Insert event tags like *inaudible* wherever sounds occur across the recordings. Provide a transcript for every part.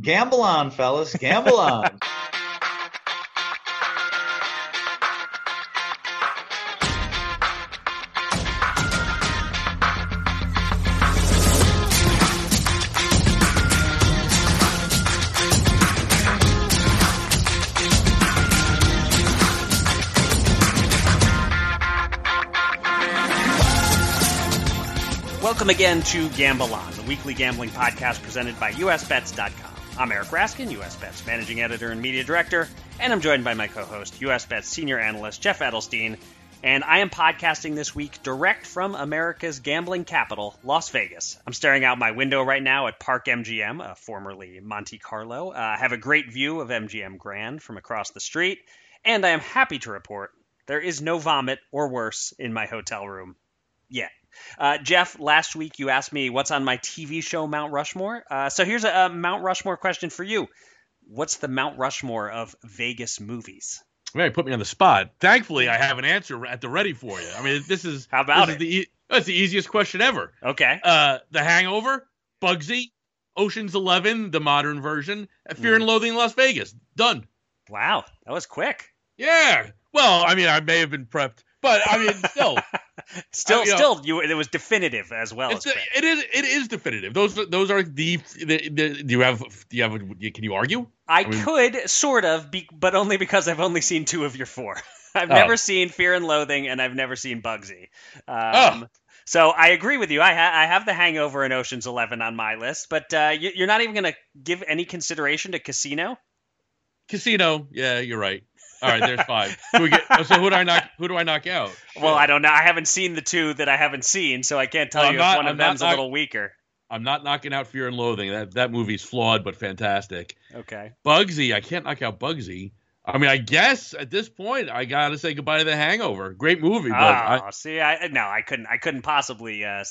Gamble on, fellas. Gamble on. *laughs* Welcome again to Gamble On, the weekly gambling podcast presented by USBets.com. I'm Eric Raskin, US Bets managing editor and media director, and I'm joined by my co-host, US Bets senior analyst Jeff Edelstein. And I am podcasting this week direct from America's gambling capital, Las Vegas. I'm staring out my window right now at Park MGM, uh, formerly Monte Carlo. Uh, I have a great view of MGM Grand from across the street, and I am happy to report there is no vomit or worse in my hotel room yet. Uh, Jeff, last week you asked me what's on my TV show Mount Rushmore. Uh, so here's a, a, Mount Rushmore question for you. What's the Mount Rushmore of Vegas movies? Man, you put me on the spot. Thankfully, I have an answer at the ready for you. I mean, this is how about this it? Is the, that's the easiest question ever. Okay. Uh, the Hangover, Bugsy, Ocean's Eleven, the modern version, Fear mm. and Loathing in Las Vegas. Done. Wow, that was quick. Yeah. Well, I mean, I may have been prepped but I mean, still, *laughs* still, you still, you it was definitive as well. As it is, it is definitive. Those, those are the, the, the. Do you have? Do you have? Can you argue? I, I mean, could sort of, be, but only because I've only seen two of your four. *laughs* I've oh. never seen Fear and Loathing, and I've never seen Bugsy. Um, oh. So I agree with you. I, ha- I have The Hangover and Ocean's Eleven on my list, but uh, you, are not even going to give any consideration to Casino. Casino, yeah, you're right. All right, there's five. Who get, oh, so who do I knock? Who do I knock out? Well, I don't know. I haven't seen the two that I haven't seen, so I can't tell well, you not, if one I'm of them's knock- a little weaker. I'm not knocking out Fear and Loathing. That that movie's flawed but fantastic. Okay. Bugsy, I can't knock out Bugsy. I mean, I guess at this point, I gotta say goodbye to The Hangover. Great movie, but oh, I, see, I no, I couldn't, I couldn't possibly uh,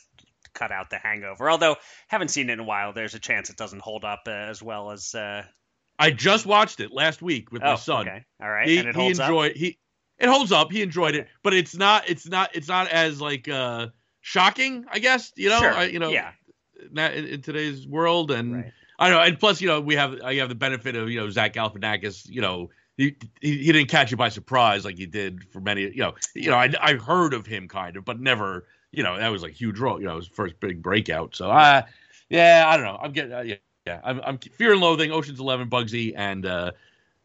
cut out The Hangover. Although haven't seen it in a while, there's a chance it doesn't hold up uh, as well as uh, I just watched it last week with oh, my son. Okay. All right. He, and it holds he enjoyed up? he it holds up. He enjoyed it, but it's not it's not it's not as like uh shocking, I guess, you know, sure. I, you know, yeah. in, in today's world and right. I know, and plus, you know, we have I have the benefit of you know Zach Galifianakis. You know, he, he, he didn't catch you by surprise like he did for many. You know, you know, I I heard of him kind of, but never. You know, that was like huge role. You know, his first big breakout. So I, yeah, I don't know. I'm getting uh, yeah, yeah, I'm, I'm Fear and Loathing, Ocean's Eleven, Bugsy, and uh,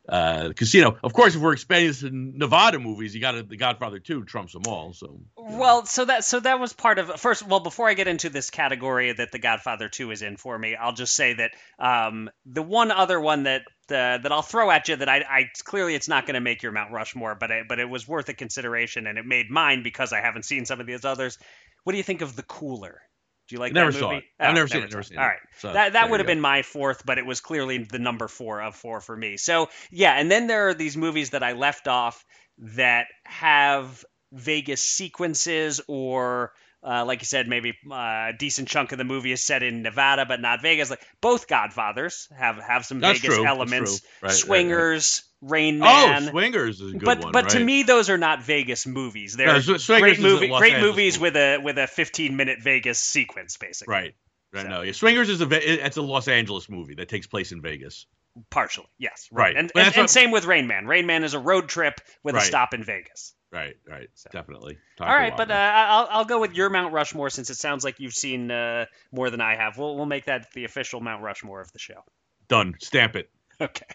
uh, Casino. Of course, if we're expanding to Nevada movies, you got The Godfather Two trumps them all. So well, so that so that was part of first. Well, before I get into this category that The Godfather Two is in for me, I'll just say that um, the one other one that that I'll throw at you that I, I clearly it's not going to make your Mount Rushmore, but I, but it was worth a consideration and it made mine because I haven't seen some of these others. What do you think of The Cooler? Do you like never that movie? Saw it. Oh, I've never, seen it. Never seen it. All right, so, that that would have been my fourth, but it was clearly the number four of four for me. So yeah, and then there are these movies that I left off that have Vegas sequences or uh, like you said, maybe uh, a decent chunk of the movie is set in Nevada, but not Vegas. Like both Godfathers have have some That's Vegas true. elements. Right, Swingers, right, right. Rain oh, Man. Oh, Swingers is a good but, one. But to me, those are not Vegas movies. They're no, great movie, great Angeles movies movie. with a with a 15 minute Vegas sequence, basically. Right. Right. So. No. Yeah. Swingers is a it's a Los Angeles movie that takes place in Vegas. Partially, yes. Right. right. And, and, and same with Rain Man. Rain Man is a road trip with a stop in Vegas. Right, right, so. definitely. Talk All right, but uh, I'll I'll go with your Mount Rushmore since it sounds like you've seen uh, more than I have. We'll we'll make that the official Mount Rushmore of the show. Done. Stamp it. Okay.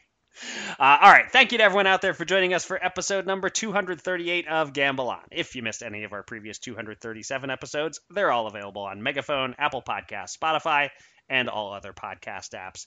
Uh, all right. Thank you to everyone out there for joining us for episode number 238 of Gamble On. If you missed any of our previous 237 episodes, they're all available on Megaphone, Apple Podcasts, Spotify, and all other podcast apps.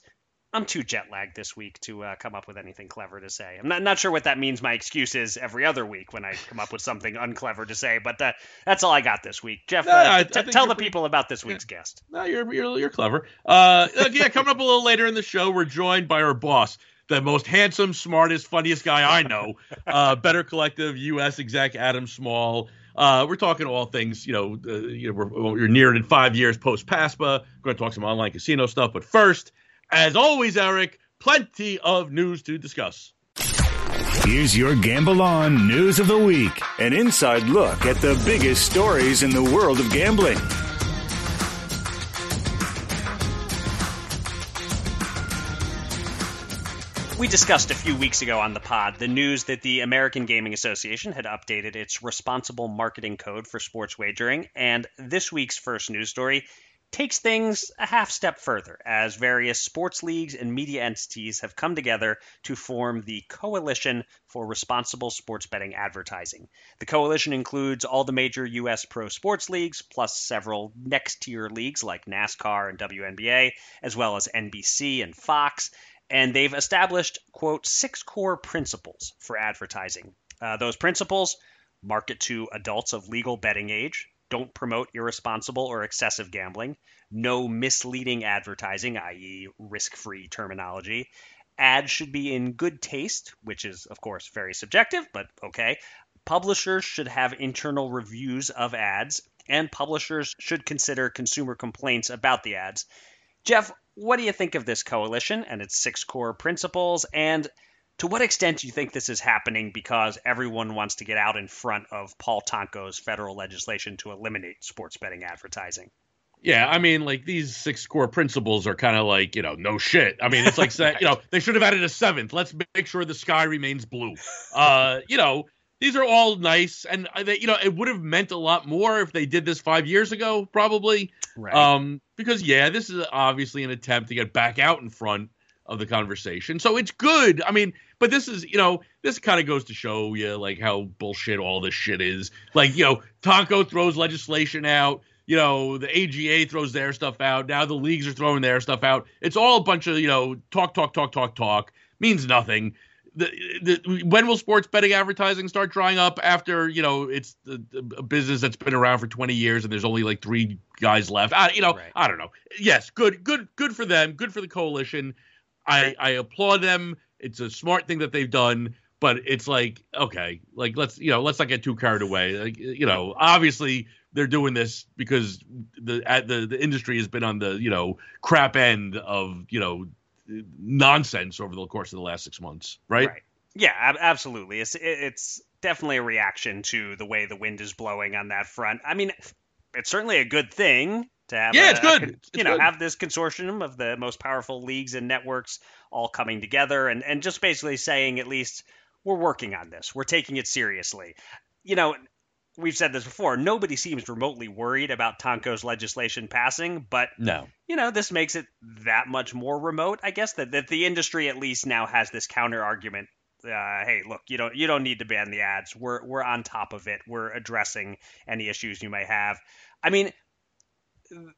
I'm too jet lagged this week to uh, come up with anything clever to say. I'm not, not, sure what that means. My excuse is every other week when I come up with something unclever to say, but uh, that's all I got this week. Jeff, no, uh, I, t- I tell the people about this week's yeah. guest. No, you're, you're, you're clever. Uh, yeah, coming up a little later in the show, we're joined by our boss, the most handsome, smartest, funniest guy I know, uh, Better Collective U.S. exec Adam Small. Uh, we're talking all things, you know, uh, you know, we're, we're near in five years post PASPA. We're going to talk some online casino stuff, but first. As always, Eric, plenty of news to discuss. Here's your Gamble On News of the Week an inside look at the biggest stories in the world of gambling. We discussed a few weeks ago on the pod the news that the American Gaming Association had updated its responsible marketing code for sports wagering, and this week's first news story takes things a half step further as various sports leagues and media entities have come together to form the Coalition for Responsible Sports Betting Advertising. The coalition includes all the major U.S. pro sports leagues, plus several next tier leagues like NASCAR and WNBA, as well as NBC and Fox. And they've established, quote, six core principles for advertising. Uh, those principles market to adults of legal betting age, don't promote irresponsible or excessive gambling, no misleading advertising, i.e., risk free terminology. Ads should be in good taste, which is, of course, very subjective, but okay. Publishers should have internal reviews of ads, and publishers should consider consumer complaints about the ads. Jeff, what do you think of this coalition and its six core principles? And to what extent do you think this is happening because everyone wants to get out in front of Paul Tonko's federal legislation to eliminate sports betting advertising? Yeah, I mean, like these six core principles are kind of like you know, no shit. I mean, it's like *laughs* right. you know, they should have added a seventh. Let's make sure the sky remains blue. Uh, you know, these are all nice, and they, you know, it would have meant a lot more if they did this five years ago, probably. Right. Um, because yeah, this is obviously an attempt to get back out in front of the conversation. So it's good. I mean, but this is, you know, this kind of goes to show you like how bullshit all this shit is. Like, you know, Tonko throws legislation out. You know, the AGA throws their stuff out. Now the leagues are throwing their stuff out. It's all a bunch of, you know, talk, talk, talk, talk, talk. Means nothing. The, the, when will sports betting advertising start drying up after you know it's a business that's been around for 20 years and there's only like three guys left I, you know right. i don't know yes good good good for them good for the coalition I, I applaud them. It's a smart thing that they've done, but it's like okay, like let's you know let's not get too carried away. Like, you know, obviously they're doing this because the the the industry has been on the you know crap end of you know nonsense over the course of the last six months, right? Right. Yeah, ab- absolutely. It's it's definitely a reaction to the way the wind is blowing on that front. I mean, it's certainly a good thing to have yeah, a, it's good. A, it's you know, good. have this consortium of the most powerful leagues and networks all coming together and, and just basically saying at least we're working on this. We're taking it seriously. You know, we've said this before. Nobody seems remotely worried about Tonko's legislation passing, but no, you know, this makes it that much more remote. I guess that, that the industry at least now has this counter argument. Uh, hey, look, you don't you don't need to ban the ads. We're we're on top of it. We're addressing any issues you may have. I mean,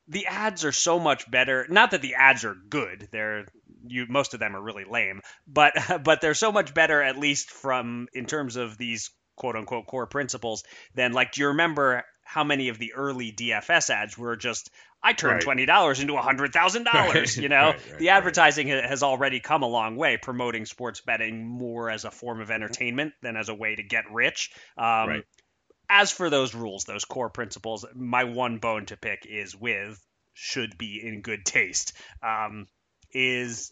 the ads are so much better. Not that the ads are good; they're you most of them are really lame, but *laughs* but they're so much better at least from in terms of these quote unquote core principles than like do you remember how many of the early DFS ads were just I turned twenty dollars into a hundred thousand *laughs* dollars. You know, right, right, the advertising right. has already come a long way, promoting sports betting more as a form of entertainment than as a way to get rich. Um, as for those rules, those core principles, my one bone to pick is with should be in good taste. Um, is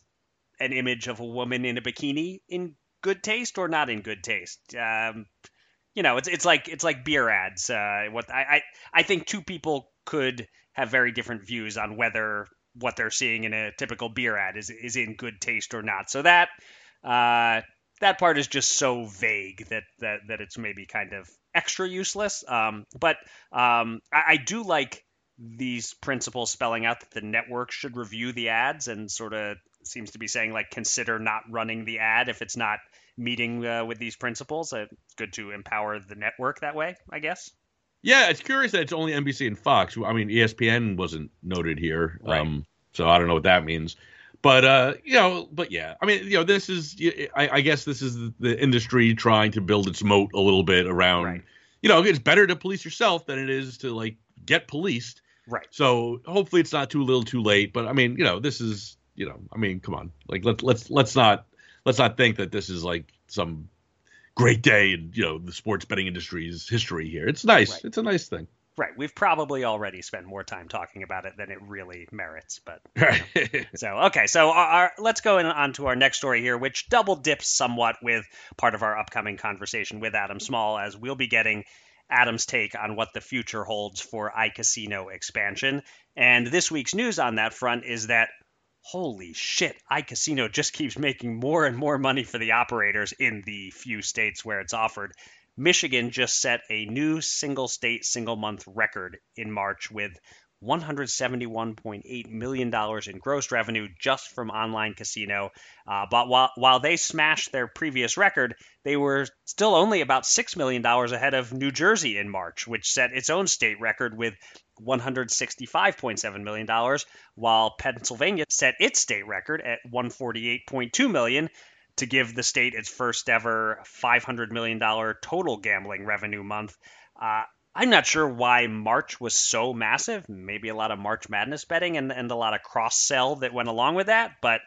an image of a woman in a bikini in good taste or not in good taste? Um, you know, it's it's like it's like beer ads. Uh, what I, I I think two people could have very different views on whether what they're seeing in a typical beer ad is is in good taste or not. So that uh, that part is just so vague that that that it's maybe kind of extra useless. Um, but um, I, I, do like these principles spelling out that the network should review the ads and sort of seems to be saying like consider not running the ad if it's not meeting uh, with these principles. Uh, it's good to empower the network that way, I guess. Yeah, it's curious that it's only NBC and Fox. I mean, ESPN wasn't noted here, right. um, so I don't know what that means. But uh, you know, but yeah, I mean, you know, this is, I, I guess, this is the industry trying to build its moat a little bit around. Right. You know, it's better to police yourself than it is to like get policed. Right. So hopefully it's not too little, too late. But I mean, you know, this is, you know, I mean, come on, like let's let's let's not let's not think that this is like some great day in you know the sports betting industry's history here. It's nice. Right. It's a nice thing. Right. We've probably already spent more time talking about it than it really merits. But *laughs* so okay. So our, our, let's go in, on to our next story here, which double dips somewhat with part of our upcoming conversation with Adam Small, as we'll be getting Adam's take on what the future holds for iCasino expansion. And this week's news on that front is that holy shit, iCasino just keeps making more and more money for the operators in the few states where it's offered. Michigan just set a new single state, single month record in March with $171.8 million in gross revenue just from online casino. Uh, but while, while they smashed their previous record, they were still only about $6 million ahead of New Jersey in March, which set its own state record with $165.7 million, while Pennsylvania set its state record at $148.2 million to give the state its first ever $500 million total gambling revenue month. Uh, I'm not sure why March was so massive. Maybe a lot of March Madness betting and, and a lot of cross sell that went along with that. But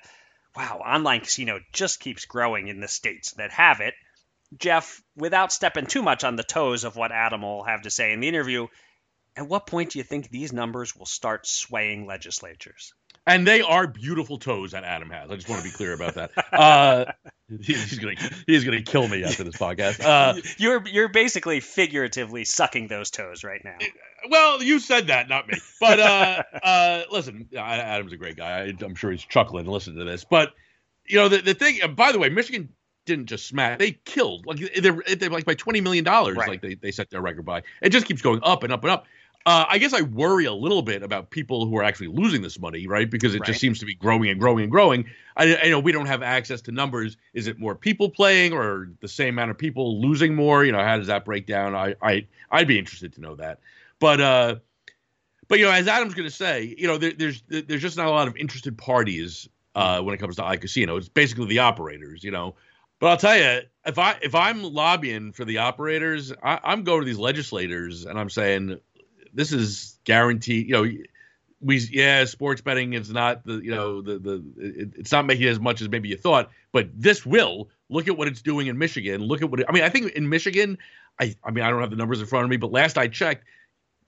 wow, online casino just keeps growing in the states that have it. Jeff, without stepping too much on the toes of what Adam will have to say in the interview, at what point do you think these numbers will start swaying legislatures? And they are beautiful toes that Adam has. I just want to be clear about that. Uh, he's gonna he's gonna kill me after this podcast. Uh, you're you're basically figuratively sucking those toes right now. Well, you said that, not me. But uh, *laughs* uh, listen, Adam's a great guy. I, am sure he's chuckling listening to this. But you know the the thing. By the way, Michigan didn't just smash; they killed. Like they're, they're like by twenty million dollars. Right. Like they they set their record by. It just keeps going up and up and up. Uh, I guess I worry a little bit about people who are actually losing this money, right? Because it right. just seems to be growing and growing and growing. I, I, know we don't have access to numbers. Is it more people playing or the same amount of people losing more? You know, how does that break down? I, I I'd be interested to know that. But uh, but you know, as Adam's going to say, you know, there, there's there's just not a lot of interested parties uh, when it comes to iCasino. It's basically the operators, you know. But I'll tell you, if I if I'm lobbying for the operators, I, I'm going to these legislators and I'm saying this is guaranteed. You know, we yeah, sports betting is not the you know the the it, it's not making as much as maybe you thought, but this will. Look at what it's doing in Michigan. Look at what it, I mean. I think in Michigan, I I mean I don't have the numbers in front of me, but last I checked,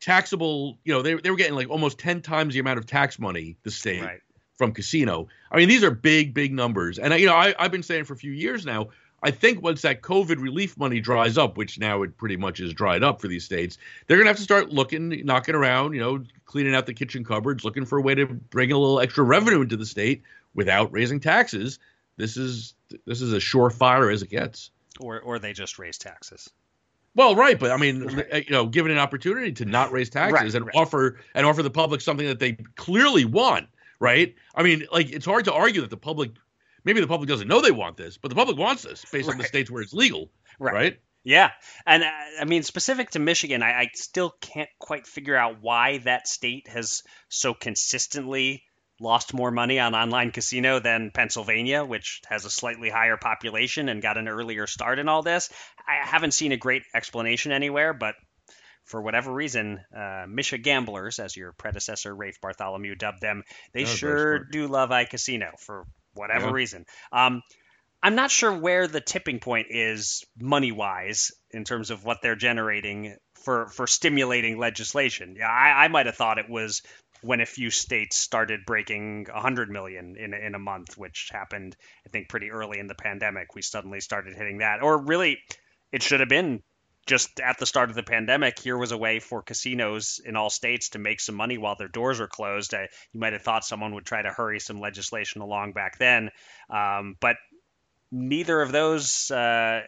taxable. You know they they were getting like almost ten times the amount of tax money the state. Right. From casino, I mean these are big, big numbers, and you know I, I've been saying for a few years now I think once that COVID relief money dries up, which now it pretty much is dried up for these states, they're going to have to start looking, knocking around, you know, cleaning out the kitchen cupboards, looking for a way to bring a little extra revenue into the state without raising taxes. This is this is as surefire as it gets. Or or they just raise taxes. Well, right, but I mean, right. Uh, you know, given an opportunity to not raise taxes right, and right. offer and offer the public something that they clearly want, right? I mean, like it's hard to argue that the public maybe the public doesn't know they want this, but the public wants this based right. on the states where it's legal, right? right? Yeah, and uh, I mean, specific to Michigan, I, I still can't quite figure out why that state has so consistently lost more money on online casino than Pennsylvania, which has a slightly higher population and got an earlier start in all this. I haven't seen a great explanation anywhere, but for whatever reason, uh, Misha gamblers, as your predecessor Rafe Bartholomew dubbed them, they sure do love iCasino for whatever yeah. reason. Um, I'm not sure where the tipping point is money wise in terms of what they're generating for, for stimulating legislation. Yeah, I, I might have thought it was when a few states started breaking 100 million in, in a month, which happened, I think, pretty early in the pandemic. We suddenly started hitting that. Or really, it should have been just at the start of the pandemic, here was a way for casinos in all states to make some money while their doors are closed. Uh, you might have thought someone would try to hurry some legislation along back then, um, but neither of those uh,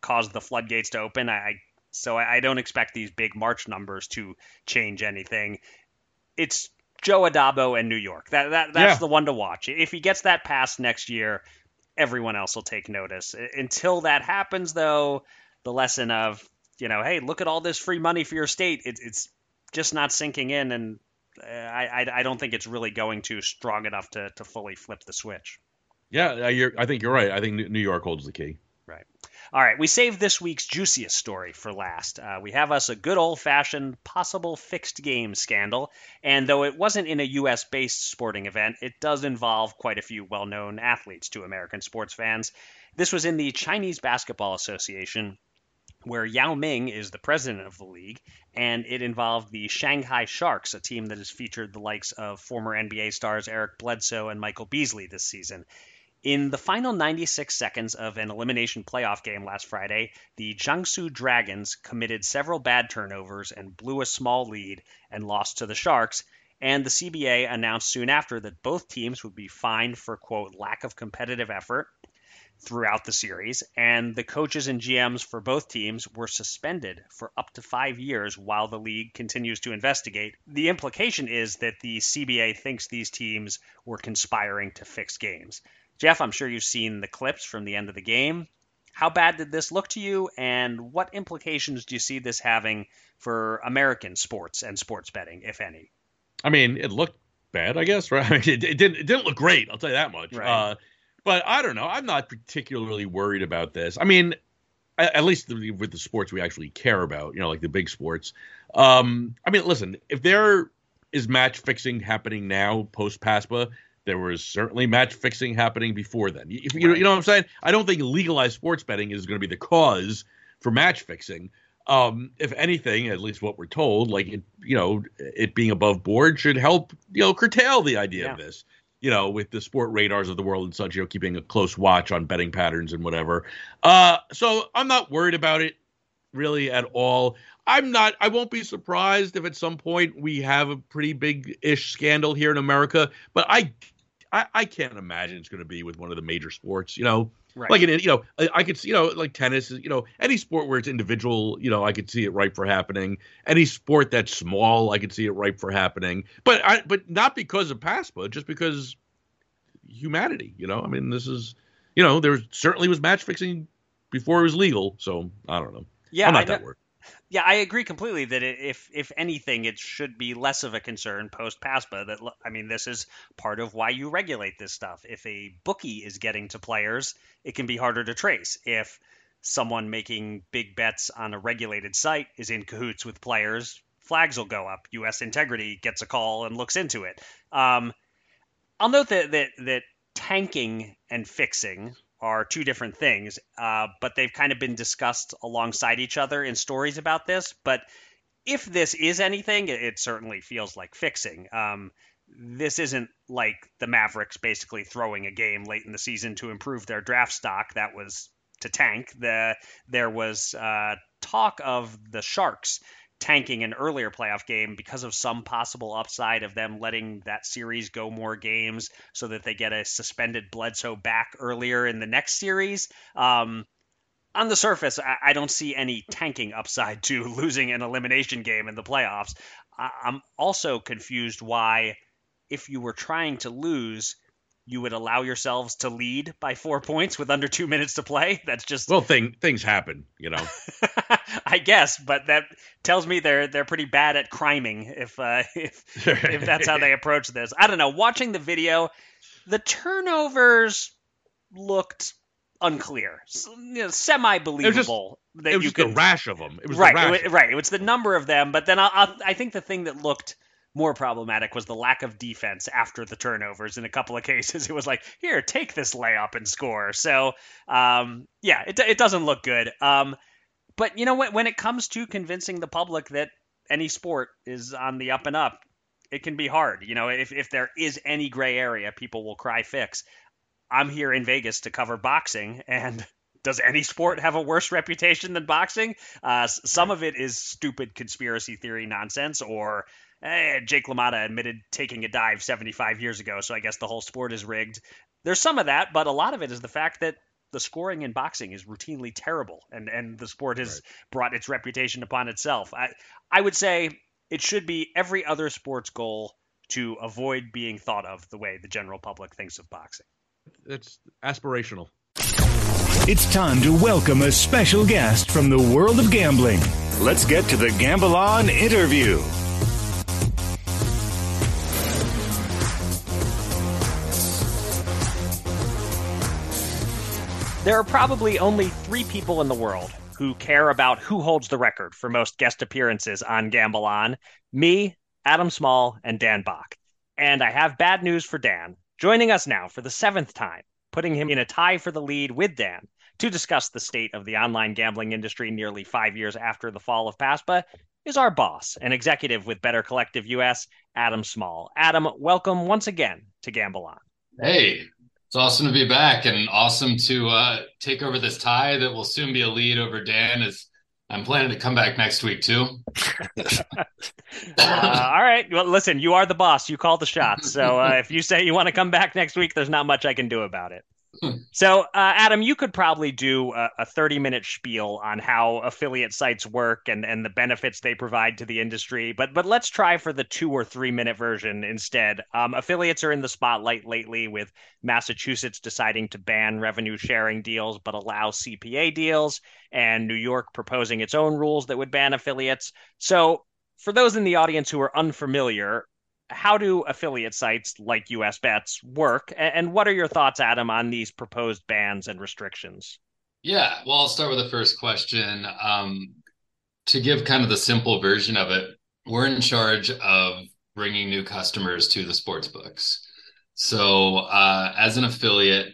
caused the floodgates to open. I, I so I, I don't expect these big March numbers to change anything. It's Joe Addabbo and New York. That that that's yeah. the one to watch. If he gets that passed next year, everyone else will take notice. Until that happens, though, the lesson of you know, hey, look at all this free money for your state. It, it's just not sinking in, and uh, I, I, I don't think it's really going to strong enough to, to fully flip the switch. Yeah, I think you're right. I think New York holds the key. Right. All right, we saved this week's juiciest story for last. Uh, we have us a good old fashioned possible fixed game scandal, and though it wasn't in a U.S. based sporting event, it does involve quite a few well known athletes to American sports fans. This was in the Chinese Basketball Association, where Yao Ming is the president of the league, and it involved the Shanghai Sharks, a team that has featured the likes of former NBA stars Eric Bledsoe and Michael Beasley this season. In the final 96 seconds of an elimination playoff game last Friday, the Jiangsu Dragons committed several bad turnovers and blew a small lead and lost to the Sharks. And the CBA announced soon after that both teams would be fined for, quote, lack of competitive effort throughout the series, and the coaches and GMs for both teams were suspended for up to five years while the league continues to investigate. The implication is that the CBA thinks these teams were conspiring to fix games. Jeff, I'm sure you've seen the clips from the end of the game. How bad did this look to you, and what implications do you see this having for American sports and sports betting, if any? I mean, it looked bad, I guess, right? *laughs* I mean, it, it didn't it didn't look great. I'll tell you that much. Right. Uh, but I don't know. I'm not particularly worried about this. I mean, at least with the sports we actually care about, you know, like the big sports. Um, I mean, listen, if there is match fixing happening now post PASPA, there was certainly match fixing happening before then. You, you, know, you know what I'm saying? I don't think legalized sports betting is going to be the cause for match fixing. Um, if anything, at least what we're told, like it, you know, it being above board should help, you know, curtail the idea Yeah. of this you know, with the Sportradars of the world and such, you know, keeping a close watch on betting patterns and whatever. Uh, so I'm not worried about it really at all. I'm not, I won't be surprised if at some point we have a pretty big ish scandal here in America, but I, I, I can't imagine it's going to be with one of the major sports, you know, Right. like in, you know, I, I could see, you know, like tennis, you know, any sport where it's individual, you know, I could see it ripe for happening. Any sport that's small, I could see it ripe for happening. But I, but not because of PASPA, just because humanity, you know. I mean, this is, you know, there certainly was match fixing before it was legal. So I don't know. yeah, I'm I not know- that worried. Yeah, I agree completely that if if anything, it should be less of a concern post PASPA. That I mean, this is part of why you regulate this stuff. If a bookie is getting to players, it can be harder to trace. If someone making big bets on a regulated site is in cahoots with players, flags will go up. U.S. Integrity gets a call and looks into it. Um, I'll note that that that tanking and fixing are two different things, uh, but they've kind of been discussed alongside each other in stories about this. But if this is anything, it, certainly feels like fixing. Um, this isn't like the Mavericks basically throwing a game late in the season to improve their draft stock. That was to tank. The there was uh, talk of the Sharks tanking an earlier playoff game because of some possible upside of them letting that series go more games so that they get a suspended Bledsoe back earlier in the next series. Um, on the surface, I, I don't see any tanking upside to *laughs* losing an elimination game in the playoffs. I, I'm also confused why, if you were trying to lose, you would allow yourselves to lead by four points with under two minutes to play. That's just Well, thing things happen, you know. *laughs* I guess, but that tells me they're they're pretty bad at criming if uh, *laughs* if if that's how they *laughs* approach this. I don't know. Watching the video, the turnovers looked unclear, you know, semi believable that it was you just could a rash of them. It was right, the it rash. right. It was the number of them, but then I, I, I think the thing that looked more problematic was the lack of defense after the turnovers. In a couple of *laughs* cases, it was like, here, take this layup and score. So, um, yeah, it, it doesn't look good. Um, but you know when, when it comes to convincing the public that any sport is on the up and up, it can be hard. You know, if if there is any gray area, people will cry fix. I'm here in Vegas to cover boxing, and *laughs* does any sport have a worse reputation than boxing? Uh, some of it is stupid conspiracy theory nonsense, or eh, Jake LaMotta admitted taking a dive 75 years ago, so I guess the whole sport is rigged. There's some of that, but a lot of it is the fact that the scoring in boxing is routinely terrible, and and the sport has brought its reputation upon itself. I I would say it should be every other sport's goal to avoid being thought of the way the general public thinks of boxing. It's aspirational. It's time to welcome a special guest from the world of gambling. Let's get to the Gamble On interview. There are probably only three people in the world who care about who holds the record for most guest appearances on Gamble On me, Adam Small, and Dan Bach. And I have bad news for Dan. Joining us now for the seventh time, putting him in a tie for the lead with Dan to discuss the state of the online gambling industry nearly five years after the fall of PASPA, is our boss, an executive with Better Collective US, Adam Small. Adam, welcome once again to Gamble On. Hey, it's awesome to be back and awesome to uh, take over this tie that will soon be a lead over Dan as I'm planning to come back next week too. *laughs* uh, all right. Well, listen, you are the boss. You call the shots. So uh, *laughs* if you say you want to come back next week, there's not much I can do about it. So, uh, Adam, you could probably do a, a 30 minute spiel on how affiliate sites work and, and the benefits they provide to the industry. But but let's try for the two or three minute version instead. Um, affiliates are in the spotlight lately with Massachusetts deciding to ban revenue sharing deals but allow CPA deals, and New York proposing its own rules that would ban affiliates. So, for those in the audience who are unfamiliar, how do affiliate sites like US Bets work? And what are your thoughts, Adam, on these proposed bans and restrictions? Yeah, well, I'll start with the first question. Um, to give kind of the simple version of it, we're in charge of bringing new customers to the sports books. So, uh, as an affiliate,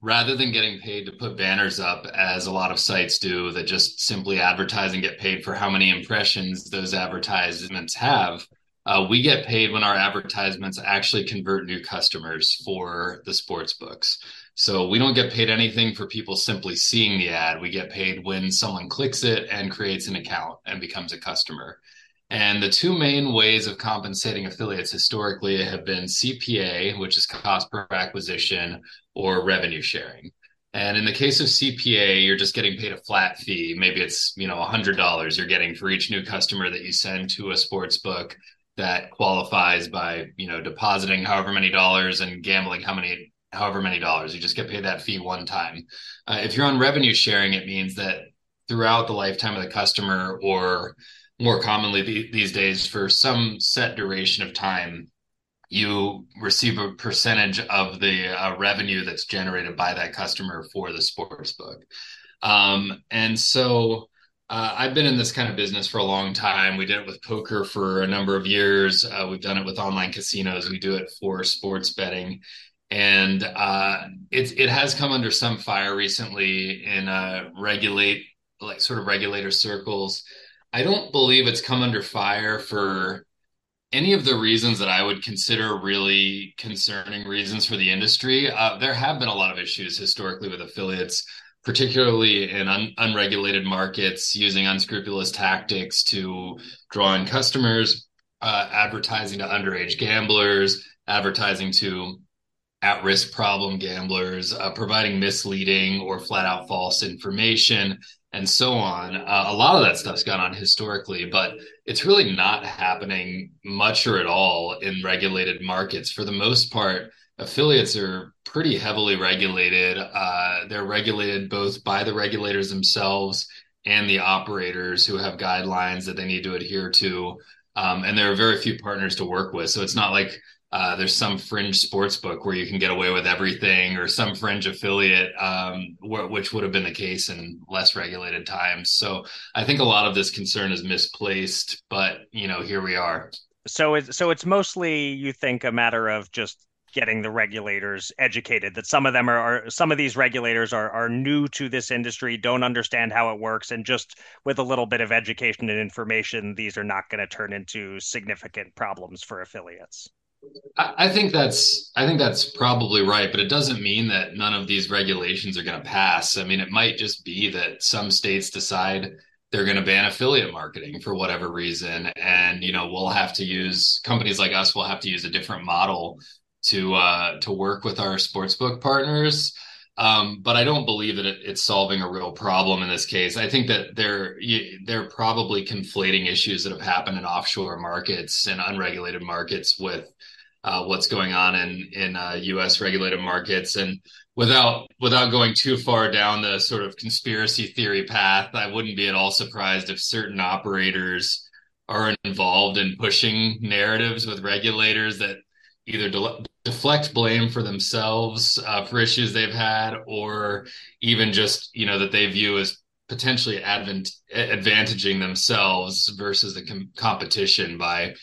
rather than getting paid to put banners up, as a lot of sites do that just simply advertise and get paid for how many impressions those advertisements have, uh, we get paid when our advertisements actually convert new customers for the sports books. So we don't get paid anything for people simply seeing the ad. We get paid when someone clicks it and creates an account and becomes a customer. And the two main ways of compensating affiliates historically have been CPA, which is cost per acquisition, or revenue sharing. And in the case of CPA, you're just getting paid a flat fee. Maybe it's, you know, $100 you're getting for each new customer that you send to a sports book that qualifies by you know depositing however many dollars and gambling how many however many dollars. You just get paid that fee one time. Uh, if you're on revenue sharing it means that throughout the lifetime of the customer or more commonly th- these days for some set duration of time you receive a percentage of the uh, revenue that's generated by that customer for the sports book. Um, and so uh, I've been in this kind of business for a long time. We did it with poker for a number of years. Uh, we've done it with online casinos. We do it for sports betting, and uh, it it has come under some fire recently in uh, regulate like sort of regulator circles. I don't believe it's come under fire for any of the reasons that I would consider really concerning reasons for the industry. Uh, there have been a lot of issues historically with affiliates particularly in un- unregulated markets, using unscrupulous tactics to draw in customers, uh, advertising to underage gamblers, advertising to at risk problem gamblers, uh, providing misleading or flat out false information, and so on. Uh, a lot of that stuff's gone on historically, but it's really not happening much or at all in regulated markets. For the most part, affiliates are pretty heavily regulated. Uh, they're regulated both by the regulators themselves and the operators who have guidelines that they need to adhere to. Um, and there are very few partners to work with. So it's not like uh, there's some fringe sports book where you can get away with everything or some fringe affiliate, um, wh- which would have been the case in less regulated times. So I think a lot of this concern is misplaced, but you know, here we are. So it's so it's mostly you think a matter of just getting the regulators educated that some of them are, are, some of these regulators are are new to this industry don't understand how it works and just with a little bit of education and information these are not going to turn into significant problems for affiliates I think that's I think that's probably right, but it doesn't mean that none of these regulations are going to pass. I mean, it might just be that some states decide they're going to ban affiliate marketing for whatever reason, and you know we'll have to use companies like us will have to use a different model to uh, to work with our sportsbook partners. Um, but I don't believe that it, it's solving a real problem in this case. I think that they're they're probably conflating issues that have happened in offshore markets and unregulated markets with uh, what's going on in in uh, U.S. regulated markets. And without without going too far down the sort of conspiracy theory path, I wouldn't be at all surprised if certain operators are involved in pushing narratives with regulators that either de- deflect blame for themselves uh, for issues they've had, or even just you know that they view as potentially advent- advantaging themselves versus the com- competition by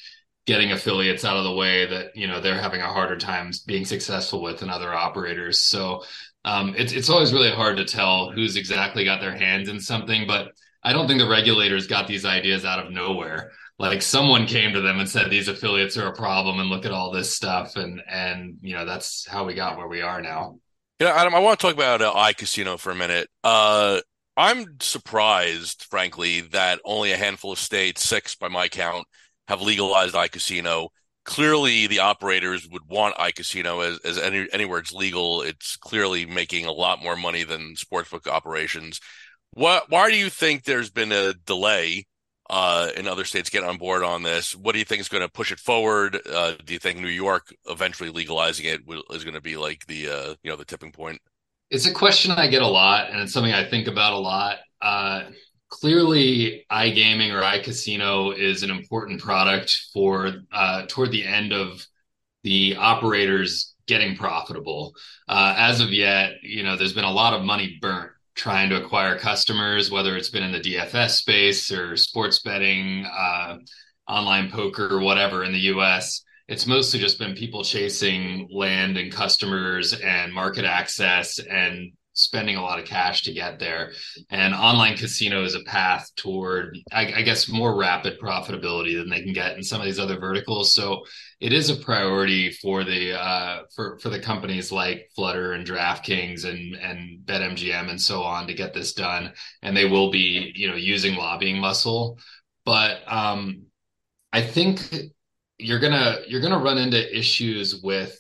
getting affiliates out of the way that you know they're having a harder time being successful with than other operators. So um, it's it's always really hard to tell who's exactly got their hands in something, but I don't think the regulators got these ideas out of nowhere like someone came to them and said these affiliates are a problem and look at all this stuff and and you know that's how we got where we are now yeah adam i want to talk about uh, iCasino for a minute uh I'm surprised, frankly, that only a handful of states, six by my count, have legalized iCasino. Clearly, the operators would want iCasino as, as any, anywhere it's legal. It's clearly making a lot more money than sportsbook operations. What? Why do you think there's been a delay uh, in other states get on board on this? What do you think is going to push it forward? Uh, do you think New York eventually legalizing it is going to be like the uh, you know the tipping point? It's a question I get a lot, and it's something I think about a lot. Uh, clearly, iGaming or iCasino is an important product for uh, toward the end of the operators getting profitable. Uh, as of yet, you know, there's been a lot of money burnt trying to acquire customers, whether it's been in the DFS space or sports betting, uh, online poker, whatever in the US. It's mostly just been people chasing land and customers and market access and spending a lot of cash to get there. And online casino is a path toward, I, I, guess, more rapid profitability than they can get in some of these other verticals. So it is a priority for the uh, for for the companies like Flutter and DraftKings and and BetMGM and so on to get this done. And they will be, you know, using lobbying muscle. But um, I think you're gonna you're gonna run into issues with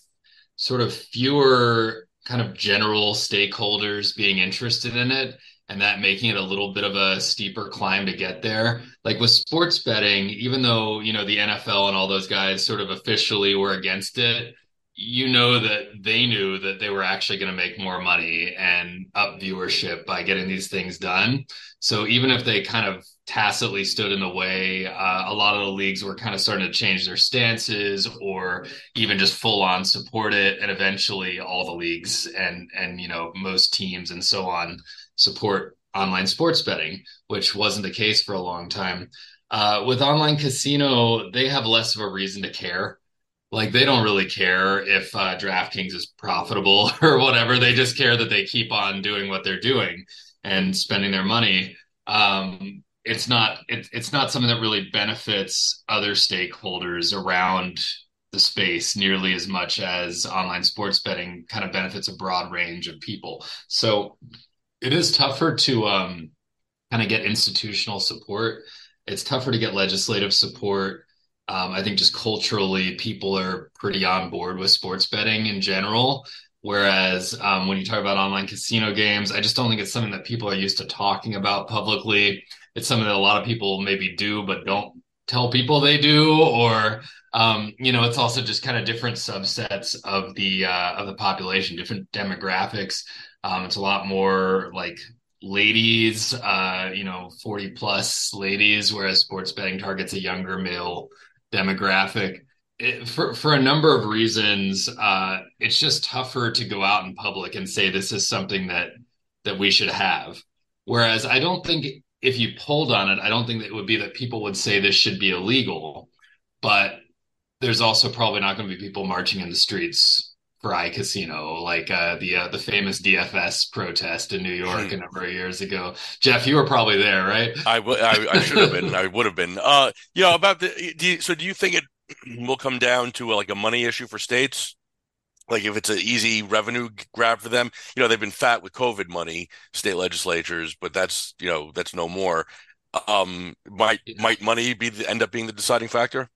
sort of fewer kind of general stakeholders being interested in it and that making it a little bit of a steeper climb to get there. Like with sports betting, even though, you know, the NFL and all those guys sort of officially were against it, you know that they knew that they were actually going to make more money and up viewership by getting these things done. So even if they kind of tacitly stood in the way, uh, a lot of the leagues were kind of starting to change their stances or even just full on support it. And eventually all the leagues and, and, you know, most teams and so on support online sports betting, which wasn't the case for a long time. Uh, with online casino, they have less of a reason to care like they don't really care if uh, DraftKings is profitable *laughs* or whatever. They just care that they keep on doing what they're doing and spending their money. Um, it's not it, it's not something that really benefits other stakeholders around the space nearly as much as online sports betting kind of benefits a broad range of people. So it is tougher to um, kind of get institutional support. It's tougher to get legislative support um, I think just culturally, people are pretty on board with sports betting in general. Whereas um, when you talk about online casino games, I just don't think it's something that people are used to talking about publicly. It's something that a lot of people maybe do, but don't tell people they do, or um, you know, it's also just kind of different subsets of the uh, of the population, different demographics. Um, it's a lot more like ladies, uh, you know, 40 plus ladies, whereas sports betting targets a younger male demographic. It, for for a number of reasons, uh, it's just tougher to go out in public and say this is something that that we should have. Whereas I don't think if you pulled on it, I don't think that it would be that people would say this should be illegal. But there's also probably not going to be people marching in the streets for iCasino, like uh, the uh, the famous DFS protest in New York hmm. a number of years ago. Jeff, you were probably there, right? I, w- I, I should have been. I would have been. Uh, you know about the. Do you, so do you think it *clears throat* will come down to like a money issue for states? Like if it's an easy revenue grab for them, you know they've been fat with COVID money, state legislatures, but that's you know that's no more. Um, might might money be the, end up being the deciding factor?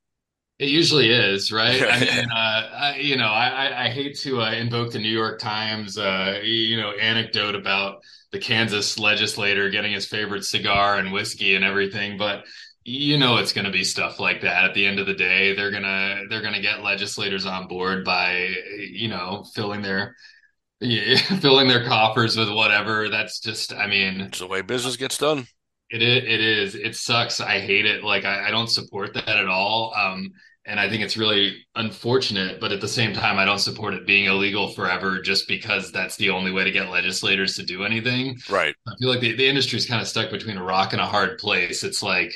It usually is, right? I mean, uh, I, you know, I, I hate to uh, invoke the New York Times, uh, you know, anecdote about the Kansas legislator getting his favorite cigar and whiskey and everything, but you know it's going to be stuff like that at the end of the day. They're going to they're to get legislators on board by you know filling their yeah, *laughs* filling their coffers with whatever. That's just i mean it's the way business gets done it is, it is it sucks i hate it like I, I don't support that at all um and I think it's really unfortunate. But at the same time, I don't support it being illegal forever just because that's the only way to get legislators to do anything. Right. I feel like the, the industry is kind of stuck between a rock and a hard place. It's like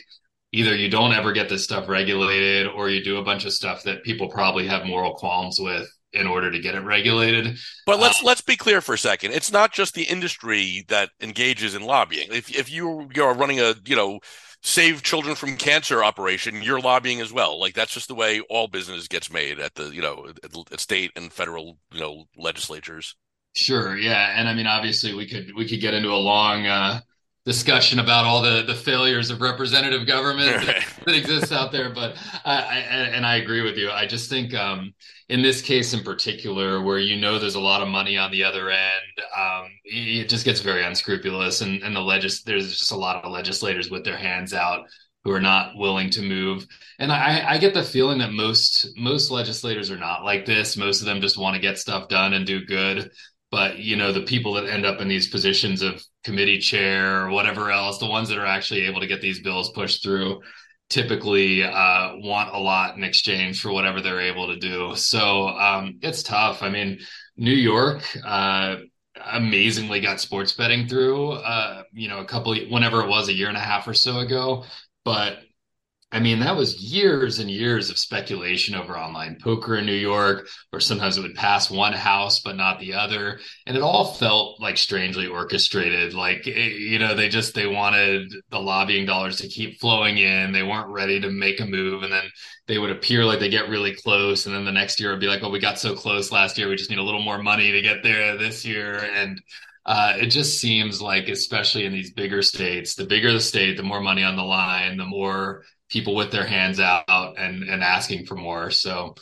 either you don't ever get this stuff regulated or you do a bunch of stuff that people probably have moral qualms with in order to get it regulated. But let's um, let's be clear for a second. It's not just the industry that engages in lobbying. If if you you're running a, you know, save children from cancer operation, you're lobbying as well. Like that's just the way all business gets made at the you know at state and federal you know legislatures. Sure, yeah, and I mean obviously we could we could get into a long uh, discussion about all the the failures of representative government that, that exists out there. But I, I, and I agree with you. I just think um, in this case in particular, where you know there's a lot of money on the other end, um, it just gets very unscrupulous, and and the legis there's just a lot of legislators with their hands out who are not willing to move. And I, I get the feeling that most most legislators are not like this. Most of them just want to get stuff done and do good but you know the people that end up in these positions of committee chair or whatever else the ones that are actually able to get these bills pushed through typically uh, want a lot in exchange for whatever they're able to do. So um, it's tough. I mean new york uh, amazingly got sports betting through uh, you know a couple whenever it was a year and a half or so ago but I mean, that was years and years of speculation over online poker in New York, or sometimes it would pass one house but not the other, and it all felt like strangely orchestrated. Like eh, you know, they just they wanted the lobbying dollars to keep flowing in. They weren't ready to make a move, and then they would appear like they get really close, and then the next year would be like, "Well, we got so close last year, we just need a little more money to get there this year," and uh, it just seems like, especially in these bigger states, the bigger the state, the more money on the line, the more people with their hands out and and asking for more. So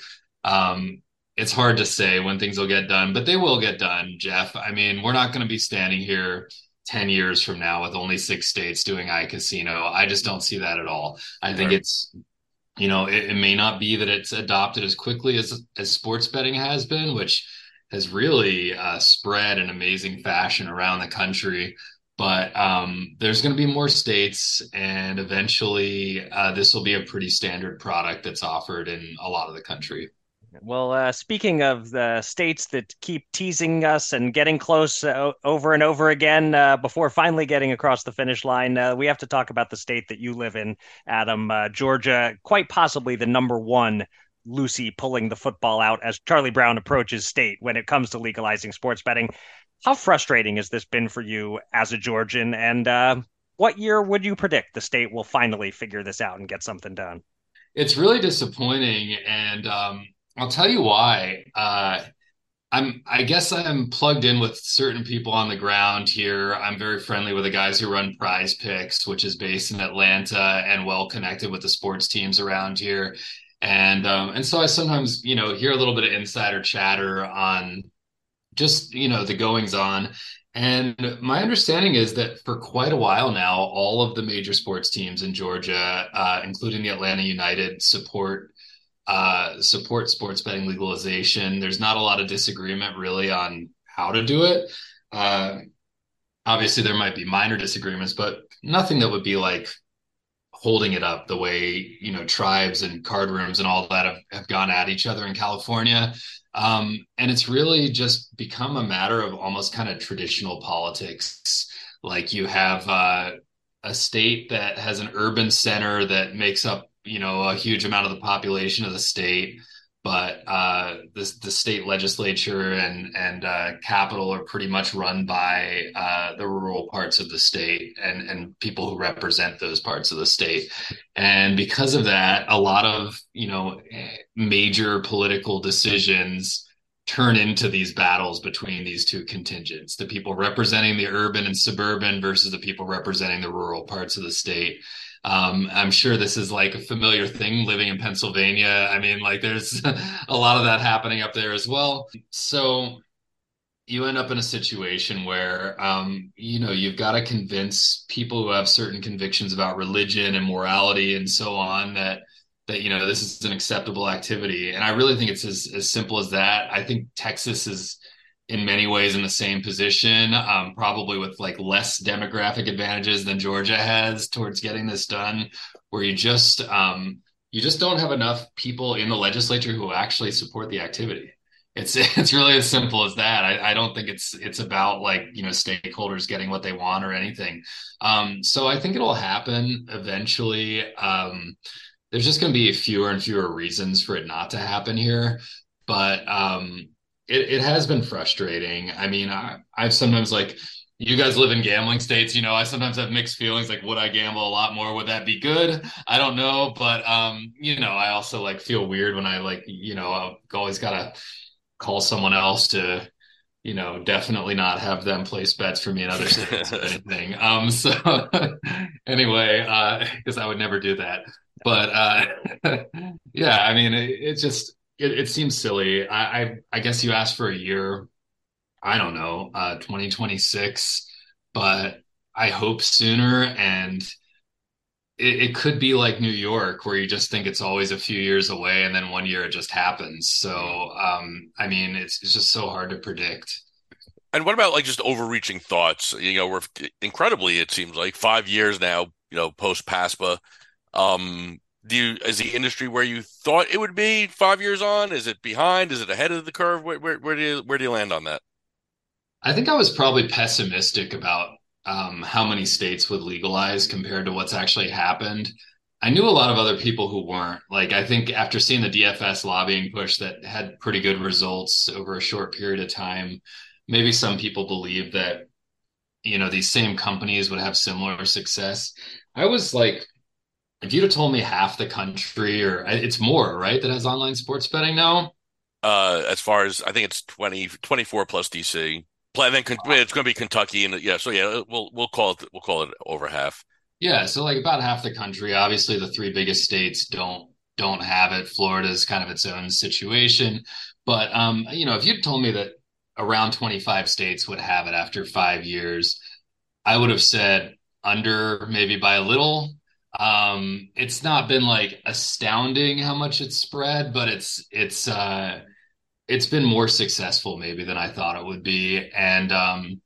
um, it's hard to say when things will get done, but they will get done, Jeff. I mean, we're not going to be standing here 10 years from now with only six states doing iCasino. I just don't see that at all. I think right. it's you know, it, it, may not be that it's adopted as quickly as as sports betting has been, which has really uh, spread in amazing fashion around the country but um, there's going to be more states and eventually uh, this will be a pretty standard product that's offered in a lot of the country well uh, speaking of the states that keep teasing us and getting close uh, over and over again uh, before finally getting across the finish line uh, we have to talk about the state that you live in adam uh, georgia quite possibly the number one Lucy pulling the football out as Charlie Brown approaches state when it comes to legalizing sports betting. How frustrating has this been for you as a Georgian? And uh, what year would you predict the state will finally figure this out and get something done? It's really disappointing, and um, I'll tell you why. Uh, I'm, I guess I'm plugged in with certain people on the ground here. I'm very friendly with the guys who run PrizePicks, which is based in Atlanta and well connected with the sports teams around here. And um, and so I sometimes, you know, hear a little bit of insider chatter on just you know the goings on. And my understanding is that for quite a while now all of the major sports teams in georgia uh, including the atlanta united support uh, support sports betting legalization. There's not a lot of disagreement really on how to do it. Uh, obviously there might be minor disagreements but nothing that would be like holding it up the way you know tribes and card rooms and all that have, have gone at each other in california um, and it's really just become a matter of almost kind of traditional politics. Like you have uh, a state that has an urban center that makes up, you know, a huge amount of the population of the state but uh, the the state legislature and and uh, capital are pretty much run by uh, the rural parts of the state and and people who represent those parts of the state, and because of that, a lot of you know major political decisions turn into these battles between these two contingents the people representing the urban and suburban versus the people representing the rural parts of the state um, I'm sure this is like a familiar thing living in Pennsylvania. I mean, like there's *laughs* a lot of that happening up there as well. So you end up in a situation where um, you know you've got to convince people who have certain convictions about religion and morality and so on that that you know this is an acceptable activity and i really think it's as, as simple as that i think texas is in many ways in the same position, um, probably with like less demographic advantages than Georgia has towards getting this done, where you just um, you just don't have enough people in the legislature who actually support the activity. It's *laughs* it's really as simple as that. I, I don't think it's it's about like you know stakeholders getting what they want or anything. Um, so I think it'll happen eventually. Um, there's just going to be fewer and fewer reasons for it not to happen here, but um, it, it has been frustrating. I mean, I, I've sometimes like you guys live in gambling states, you know, I sometimes have mixed feelings like would I gamble a lot more? Would that be good? I don't know, but um, you know, I also like feel weird when I like, you know, I've always got to call someone else to you know, definitely not have them place bets for me in other *laughs* states or anything. Um, so *laughs* anyway, uh, because I would never do that. But uh, *laughs* yeah, I mean, it, it just it, it, seems silly. I, I, I guess you asked for a year. I don't know, uh, 2026, but I hope sooner. And it, it could be like New York, where you just think it's always a few years away, and then one year it just happens. So, um, I mean, it's it's just so hard to predict. And what about like just overreaching thoughts? You know, we're incredibly, it seems like five years now, you know, post PASPA. Um, do you, is the industry where you thought it would be five years on? Is it behind? Is it ahead of the curve? Where, where, where do you, where do you land on that? I think I was probably pessimistic about um, how many states would legalize compared to what's actually happened. I knew a lot of other people who weren't. Like, I think after seeing the DFS lobbying push that had pretty good results over a short period of time, maybe some people believe that, you know, these same companies would have similar success. I was like, if you'd have told me half the country, or it's more, right, that has online sports betting now. Uh, as far as I think it's 20, 24 plus DC. Then it's going to be Kentucky, and yeah, so yeah, we'll we'll call it we'll call it over half. Yeah, so like about half the country. Obviously, the three biggest states don't don't have it. Florida is kind of its own situation, but um, you know, if you'd told me that around 25 states would have it after five years, I would have said under maybe by a little. Um, it's not been like astounding how much it's spread, but it's it's uh it's been more successful maybe than I thought it would be. And um,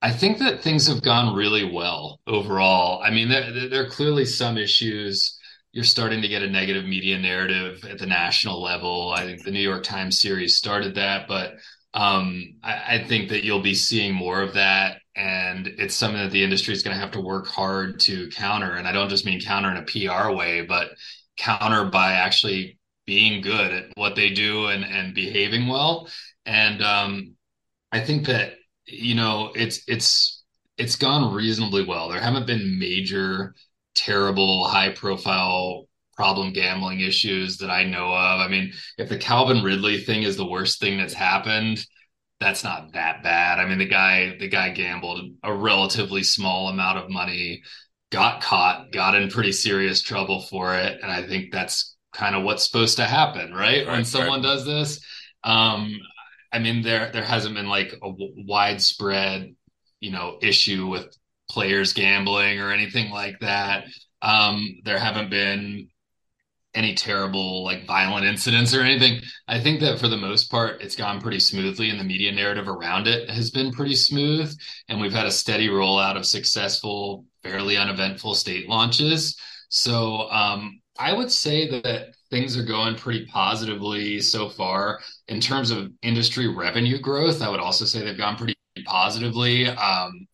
I think that things have gone really well overall. I mean, there, there are clearly some issues. You're starting to get a negative media narrative at the national level. I think the New York Times series started that, but um, I, I think that you'll be seeing more of that. And it's something that the industry is going to have to work hard to counter. And I don't just mean counter in a PR way, but counter by actually being good at what they do and and behaving well. And um, I think that you know it's it's it's gone reasonably well. There haven't been major, terrible, high profile problem gambling issues that I know of. I mean, if the Calvin Ridley thing is the worst thing that's happened, that's not that bad. I mean, the guy the guy gambled a relatively small amount of money, got caught, got in pretty serious trouble for it, and I think that's kind of what's supposed to happen, right? right when someone right. does this. Um, I mean, there there hasn't been like a w- widespread, you know, issue with players gambling or anything like that. Um, there haven't been any terrible like violent incidents or anything. I think that for the most part, it's gone pretty smoothly, and the media narrative around it has been pretty smooth. And we've had a steady rollout of successful, fairly uneventful state launches. So um, I would say that things are going pretty positively so far in terms of industry revenue growth. I would also say they've gone pretty positively. Um,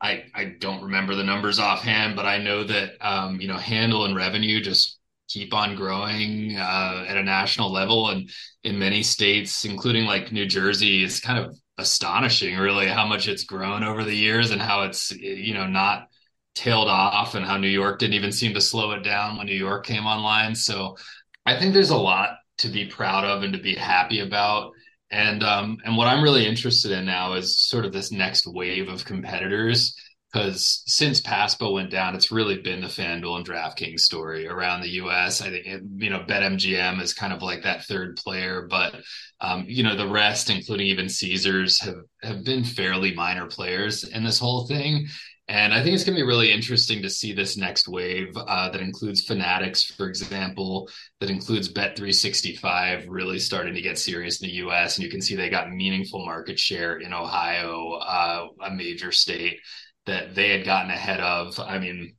I I don't remember the numbers offhand, but I know that um, you know handle and revenue just keep on growing uh, at a national level, and in many states, including like New Jersey, it's kind of astonishing, really, how much it's grown over the years and how it's you know not tailed off and how New York didn't even seem to slow it down when New York came online. So I think there's a lot to be proud of and to be happy about. And um, and what I'm really interested in now is sort of this next wave of competitors because since PASPA went down, it's really been the FanDuel and DraftKings story around the U.S. I think it, you know BetMGM is kind of like that third player, but um, you know the rest, including even Caesars, have have been fairly minor players in this whole thing. And I think it's going to be really interesting to see this next wave uh, that includes Fanatics, for example, that includes Bet365 really starting to get serious in the US. And you can see they got meaningful market share in Ohio, uh, a major state that they had gotten ahead of. I mean,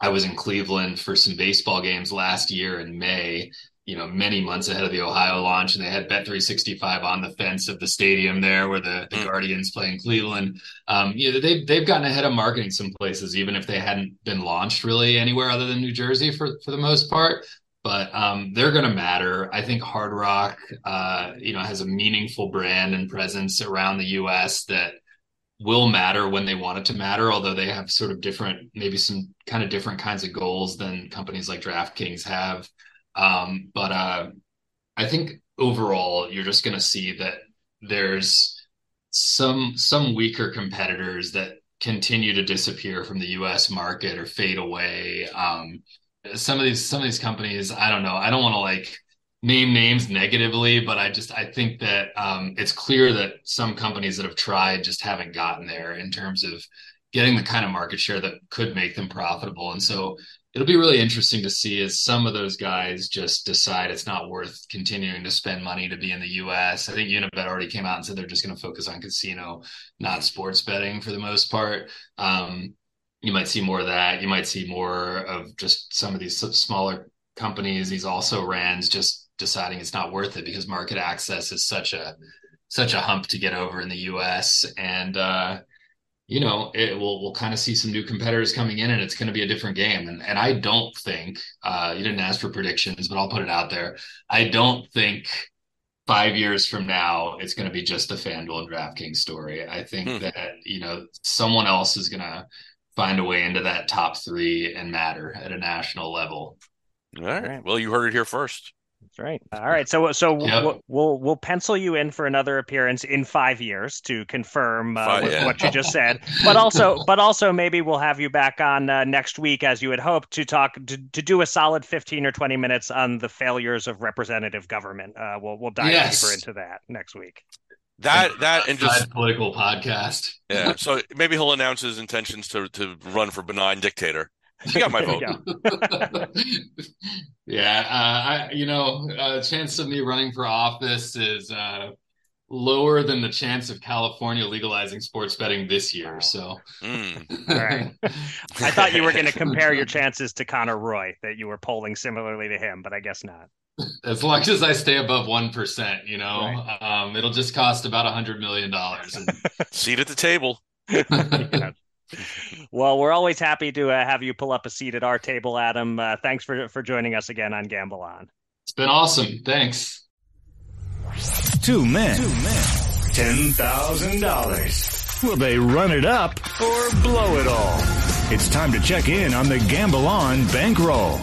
I was in Cleveland for some baseball games last year in May, you know many months ahead of the Ohio launch, and they had Bet 365 on the fence of the stadium there where the, the mm. Guardians play in Cleveland. Um, you know, they've they've gotten ahead of marketing some places, even if they hadn't been launched really anywhere other than New Jersey for for the most part. But um, they're going to matter. I think Hard Rock, uh, you know, has a meaningful brand and presence around the U.S. that will matter when they want it to matter. Although they have sort of different, maybe some kind of different kinds of goals than companies like DraftKings have. Um, but uh, I think overall, you're just going to see that there's some some weaker competitors that continue to disappear from the U.S. market or fade away. Um, some of these some of these companies, I don't know. I don't want to like name names negatively, but I just I think that um, it's clear that some companies that have tried just haven't gotten there in terms of getting the kind of market share that could make them profitable. And so it'll be really interesting to see as some of those guys just decide it's not worth continuing to spend money to be in the US. I think Unibet already came out and said they're just going to focus on casino, not sports betting for the most part. Um, you might see more of that. You might see more of just some of these smaller companies, these also rans just deciding it's not worth it because market access is such a such a hump to get over in the US. And uh, you know, it will we'll kind of see some new competitors coming in, and it's going to be a different game. And and I don't think uh, you didn't ask for predictions, but I'll put it out there. I don't think five years from now it's going to be just a FanDuel and DraftKings story. I think hmm. that you know someone else is going to find a way into that top three and matter at a national level. All right. Well, you heard it here first. That's right. All right. So so yep. we'll, we'll, we'll pencil you in for another appearance in five years to confirm uh, five, yeah. what you just *laughs* said. But also but also maybe we'll have you back on uh, next week as you had hoped to talk to, to do a solid fifteen or twenty minutes on the failures of representative government. Uh, we'll we'll dive yes. deeper into that next week. That that and just political podcast. Yeah. So maybe he'll announce his intentions to to run for benign dictator. You got my vote. *laughs* yeah, uh, I, you know, uh, chance of me running for office is uh, lower than the chance of California legalizing sports betting this year. So, mm. *laughs* all right. I thought you were going *laughs* to compare your chances to Connor Roy, that you were polling similarly to him, but I guess not. As long as I stay above one percent, you know, right. um, it'll just cost about a hundred million dollars. And... Seat at the table. yeah well, we're always happy to uh, have you pull up a seat at our table, Adam. Uh, thanks for for joining us again on Gamble On. It's been awesome. Thanks. Two men. Two men. Ten thousand dollars. Will they run it up or blow it all? It's time to check in on the Gamble On bankroll.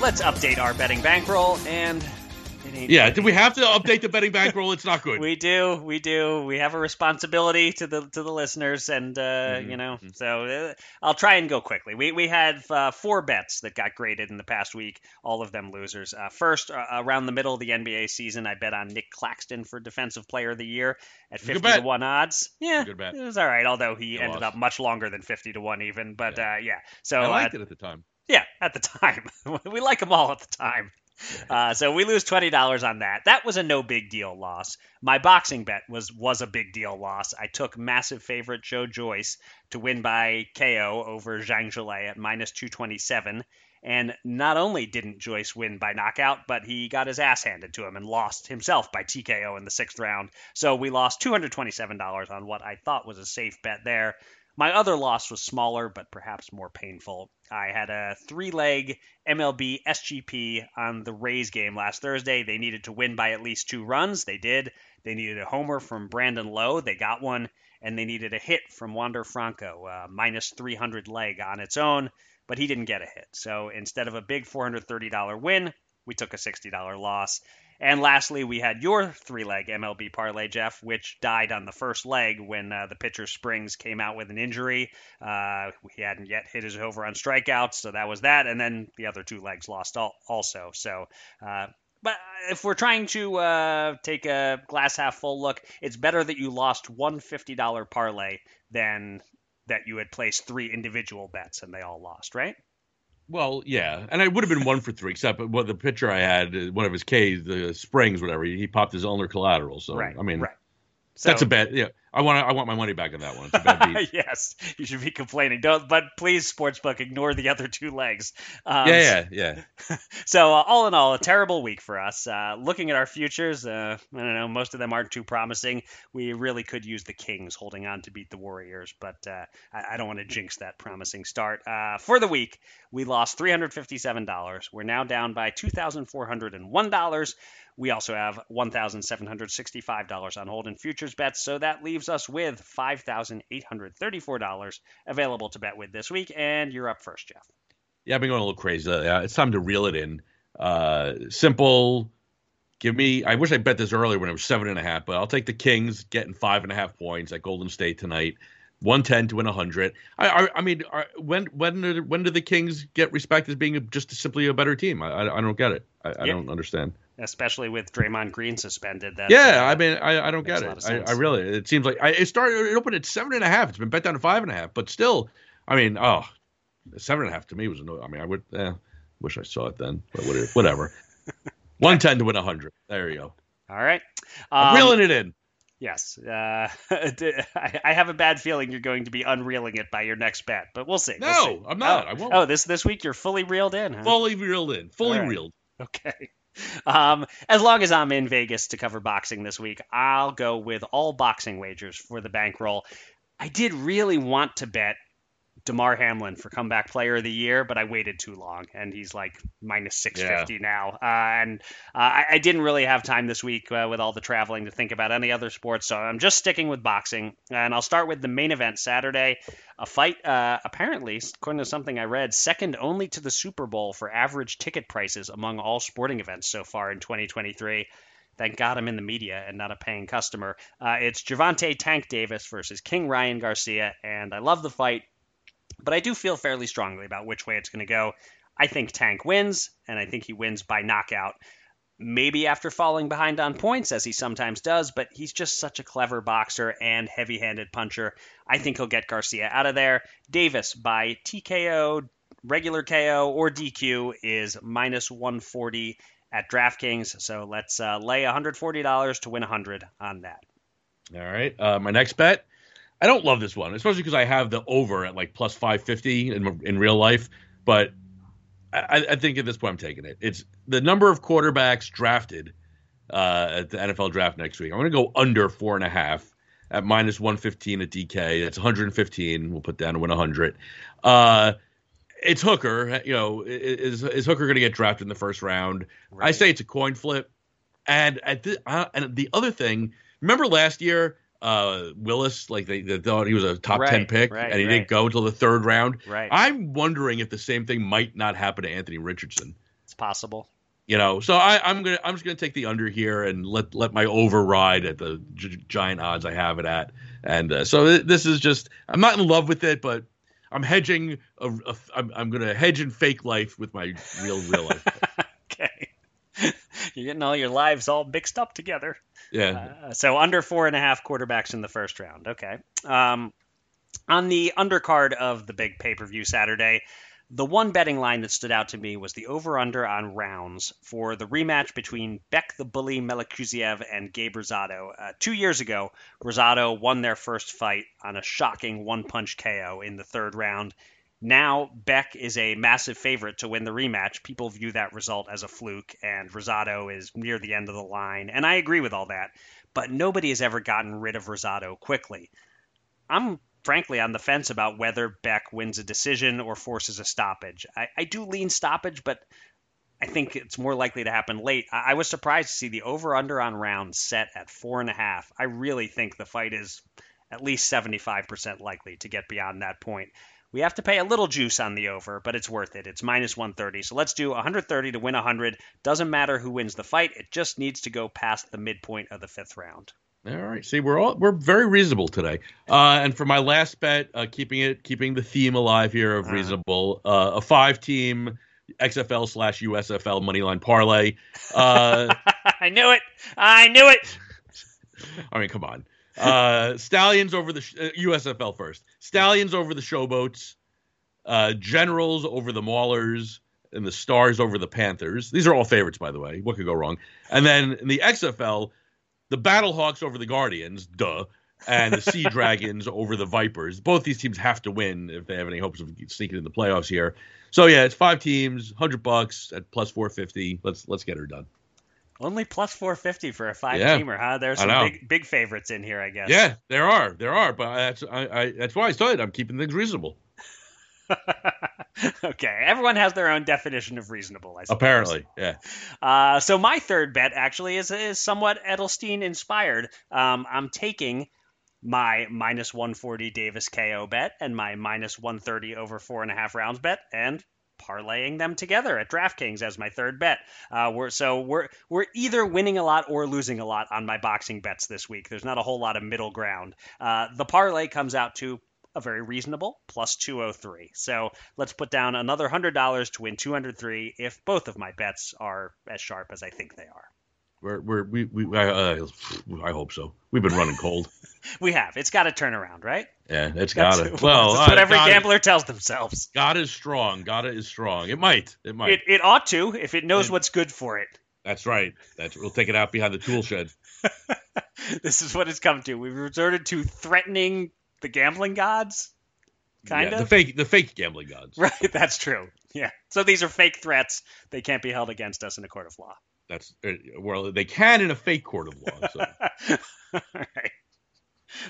Let's update our betting bankroll and yeah, do we have to update the betting bankroll? It's not good. *laughs* we do, we do. We have a responsibility to the to the listeners, and uh, mm-hmm. you know, so uh, I'll try and go quickly. We we had uh, four bets that got graded in the past week, all of them losers. Uh, first, uh, around the middle of the NBA season, I bet on Nick Claxton for Defensive Player of the Year at fifty to one odds. Yeah, good bet. it was all right, although he ended lost. up much longer than fifty to one even. But yeah, uh, yeah. so I liked it at the time. Yeah, at the *laughs* time, we like them all at the time. *laughs* Uh, so we lose twenty dollars on that. That was a no big deal loss. My boxing bet was was a big deal loss. I took massive favorite Joe Joyce to win by KO over Zhang Zhilei at minus two twenty seven. And not only didn't Joyce win by knockout, but he got his ass handed to him and lost himself by TKO in the sixth round. So we lost $227 on what I thought was a safe bet there. My other loss was smaller, but perhaps more painful. I had a three leg MLB SGP on the Rays game last Thursday. They needed to win by at least two runs. They did. They needed a homer from Brandon Lowe. They got one. And they needed a hit from Wander Franco, uh, minus 300 leg on its own, but he didn't get a hit. So instead of a big $430 win, we took a $60 loss. And lastly, we had your three leg MLB parlay, Jeff, which died on the first leg when uh, the pitcher Springs came out with an injury. Uh, he hadn't yet hit his over on strikeouts, so that was that. And then the other two legs lost all, also. So, uh, but if we're trying to uh, take a glass half full look, it's better that you lost one $50 parlay than that you had placed three individual bets and they all lost, right? Well, yeah, and I would have been one for three, except what the pitcher I had, uh, one of his K's, the Springs, whatever, he, he popped his ulnar collateral. So right, I mean, right. So, That's a bad. Yeah, I want I want my money back on that one. *laughs* yes, you should be complaining. Don't, but please, sportsbook, ignore the other two legs. Um, yeah, yeah, yeah. *laughs* so uh, all in all, a terrible week for us. Uh, looking at our futures, uh, I don't know, most of them aren't too promising. We really could use the Kings holding on to beat the Warriors, but uh, I, I, don't want to jinx that promising start. Uh, for the week, we lost three hundred fifty-seven dollars. We're now down by two thousand four hundred and one dollars. We also have $1,765 on hold in futures bets, so that leaves us with $5,834 available to bet with this week. And you're up first, Jeff. Yeah, I've been going a little crazy. Uh, it's time to reel it in. Uh, simple. Give me. I wish I bet this earlier when it was seven and a half, but I'll take the Kings getting five and a half points at Golden State tonight. 110 to win 100. I, I, I mean, are, when when did, when do the Kings get respect as being just simply a better team? I, I, I don't get it. I, I don't understand. especially with Draymond Green suspended. That Yeah, uh, I mean, I, I don't get it. I. I really, it seems like I, it started. It opened at seven and a half. It's been bet down to five and a half, but still, I mean, oh, seven and a half to me was no. I mean, I would, eh, wish I saw it then, but whatever. whatever. *laughs* One ten to win hundred. There you go. all right. I'm Um, reeling it in. Yes, uh, *laughs* I I have a bad feeling you're going to be unreeling it by your next bet, but we'll see. we'll No, see. I'm not. Oh, I won't. Oh, this this week you're fully reeled in. Huh? Fully reeled in. Fully right. reeled. Okay. Um, as long as I'm in Vegas to cover boxing this week, I'll go with all boxing wagers for the bankroll. I did really want to bet Damar Hamlin for comeback player of the year, but I waited too long, and he's like minus 650 now. Uh, and uh, I, I didn't really have time this week uh, with all the traveling to think about any other sports, so I'm just sticking with boxing. And I'll start with the main event Saturday, a fight uh, apparently, according to something I read, second only to the Super Bowl for average ticket prices among all sporting events so far in 2023. Thank God I'm in the media and not a paying customer. Uh, it's Gervonta Tank Davis versus King Ryan Garcia, and I love the fight, but I do feel fairly strongly about which way it's going to go. I think Tank wins, and I think he wins by knockout. Maybe after falling behind on points, as he sometimes does, but he's just such a clever boxer and heavy handed puncher. I think he'll get Garcia out of there. Davis by TKO, regular KO, or DQ is minus 140 at DraftKings. So let's uh, lay $140 to win 100 on that. All right. Uh, my next bet. I don't love this one, especially because I have the over at like plus 550 in, in real life. But I, I think at this point I'm taking it. It's the number of quarterbacks drafted uh, at the NFL draft next week. I'm going to go under four and a half at minus 115 at DK. That's 115. We'll put down to win 100. Uh, it's Hooker. You know, is is Hooker going to get drafted in the first round? I say it's a coin flip. And at the uh, and the other thing, remember last year, uh, Willis, like they, they thought he was a top ten pick, right, and he right. didn't go until the third round. Right. I'm wondering if the same thing might not happen to Anthony Richardson. It's possible. You know, so I, I'm gonna I'm just gonna take the under here and let let my override at the gi- giant odds I have it at, and uh, so th- this is just I'm not in love with it, but I'm hedging. A, a, I'm I'm gonna hedge in fake life with my real real life. *laughs* Okay. *laughs* You're getting all your lives all mixed up together. Yeah. Uh, so under four and a half quarterbacks in the first round. Okay. Um, on the undercard of the big pay per view Saturday, the one betting line that stood out to me was the over under on rounds for the rematch between Beck the Bully Melikuziev and Gabe Rosado. Uh, two years ago, Rosado won their first fight on a shocking one punch KO in the third round. Now, Beck is a massive favorite to win the rematch. People view that result as a fluke, and Rosado is near the end of the line. And I agree with all that, but nobody has ever gotten rid of Rosado quickly. I'm frankly on the fence about whether Beck wins a decision or forces a stoppage. I, I do lean stoppage, but I think it's more likely to happen late. I, I was surprised to see the over under on rounds set at four and a half. I really think the fight is at least 75% likely to get beyond that point. We have to pay a little juice on the over, but it's worth it. It's minus 130. So let's do 130 to win 100. Doesn't matter who wins the fight, it just needs to go past the midpoint of the fifth round. All right. See, we're all we're very reasonable today. Uh, and for my last bet, uh, keeping it keeping the theme alive here of Uh-huh. reasonable, uh, a five team XFL slash USFL moneyline parlay. Uh, *laughs* I knew it. I knew it. I mean, come on. Uh, Stallions over the sh- uh, USFL first. Stallions over the Showboats. Uh, Generals over the Maulers, and the Stars over the Panthers. These are all favorites, by the way. What could go wrong? And then in the XFL, the Battlehawks over the Guardians, duh, and the Sea *laughs* Dragons over the Vipers. Both these teams have to win if they have any hopes of sneaking in the playoffs here. So yeah, it's five teams, hundred bucks at plus four fifty. Let's let's get her done. Only plus 450 for a five Yeah, teamer, huh? There's some big big favorites in here, I guess. Yeah, there are, there are, but that's I, I that's why I said I'm keeping things reasonable. *laughs* okay, everyone has their own definition of reasonable, I suppose. Apparently, yeah. Uh, so my third bet actually is, is somewhat Edelstein inspired. Um, I'm taking my minus 140 Davis KO bet and my minus 130 over four and a half rounds bet, and parlaying them together at DraftKings as my third bet. Uh, we're so we're we're either winning a lot or losing a lot on my boxing bets this week. There's not a whole lot of middle ground. Uh, the parlay comes out to a very reasonable plus 203. So let's put down another $100 to win 203 if both of my bets are as sharp as I think they are. We're, we're we we uh, I hope so. We've been running cold. *laughs* we have. It's got to turn around, right? Yeah, it's got to. *laughs* Well, that's what every God, gambler tells themselves. God is strong. God is strong. It might. It might. It, it ought to if it knows it, what's good for it. That's right. That's we'll take it out behind the tool shed. *laughs* this is what it's come to. We've resorted to threatening the gambling gods. Kind yeah, of the fake the fake gambling gods. Right, that's true. Yeah. So these are fake threats. They can't be held against us in a court of law. That's uh, well, they can in a fake court of law. So. *laughs* Right.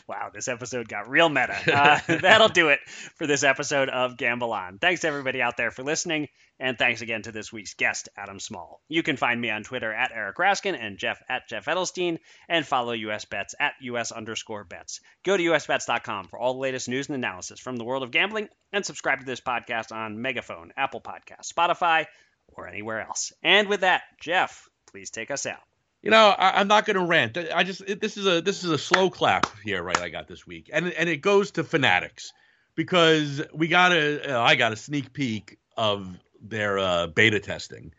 Wow, this episode got real meta. *laughs* Uh, that'll do it for this episode of Gamble On. Thanks everybody out there for listening, and thanks again to this week's guest, Adam Small. You can find me on Twitter at Eric Raskin and Jeff at Jeff Edelstein, and follow US Bets at US underscore bets. Go to usbets.com for all the latest news and analysis from the world of gambling, and subscribe to this podcast on Megaphone, Apple Podcast, Spotify, or anywhere else. And with that, Jeff, please take us out. You know, I, am not going to rant. I just it, this is a this is a slow clap here, right? I got this week, and and it goes to Fanatics because we got a uh, I got a sneak peek of their uh, beta testing.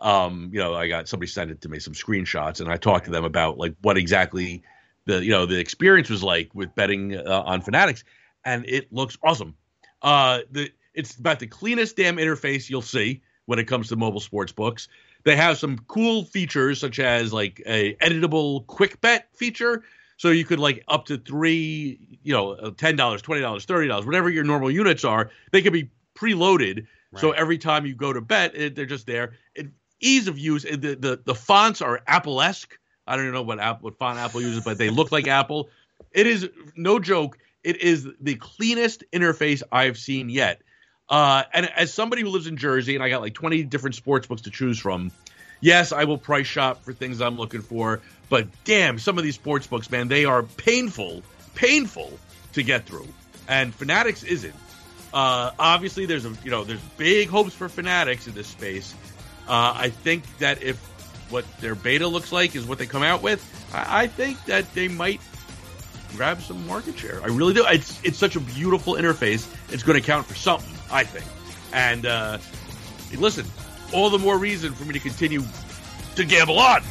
Um, you know, I got somebody sent it to me some screenshots, and I talked to them about like what exactly the you know the experience was like with betting uh, on Fanatics, and it looks awesome. Uh, the it's about the cleanest damn interface you'll see when it comes to mobile sports books. They have some cool features such as like a editable quick bet feature. So you could like up to three, you know, uh, ten dollars, twenty dollars, thirty dollars, whatever your normal units are. They can be preloaded. Right. So every time you go to bet, it, they're just there. It, ease of use. The, the the fonts are Apple-esque. I don't know what app what font Apple uses, but they look like Apple. It is no joke. It is the cleanest interface I've seen yet. Uh, and as somebody who lives in Jersey and I got like 20 different sports books to choose from, yes, I will price shop for things I'm looking for. But damn, some of these sports books, man, they are painful, painful to get through. And Fanatics isn't. Uh, obviously, there's a you know there's big hopes for Fanatics in this space. Uh, I think that if what their beta looks like is what they come out with, I, I think that they might grab some market share. I really do. It's it's such a beautiful interface. It's going to count for something, I think. And uh, listen, all the more reason for me to continue to gamble on.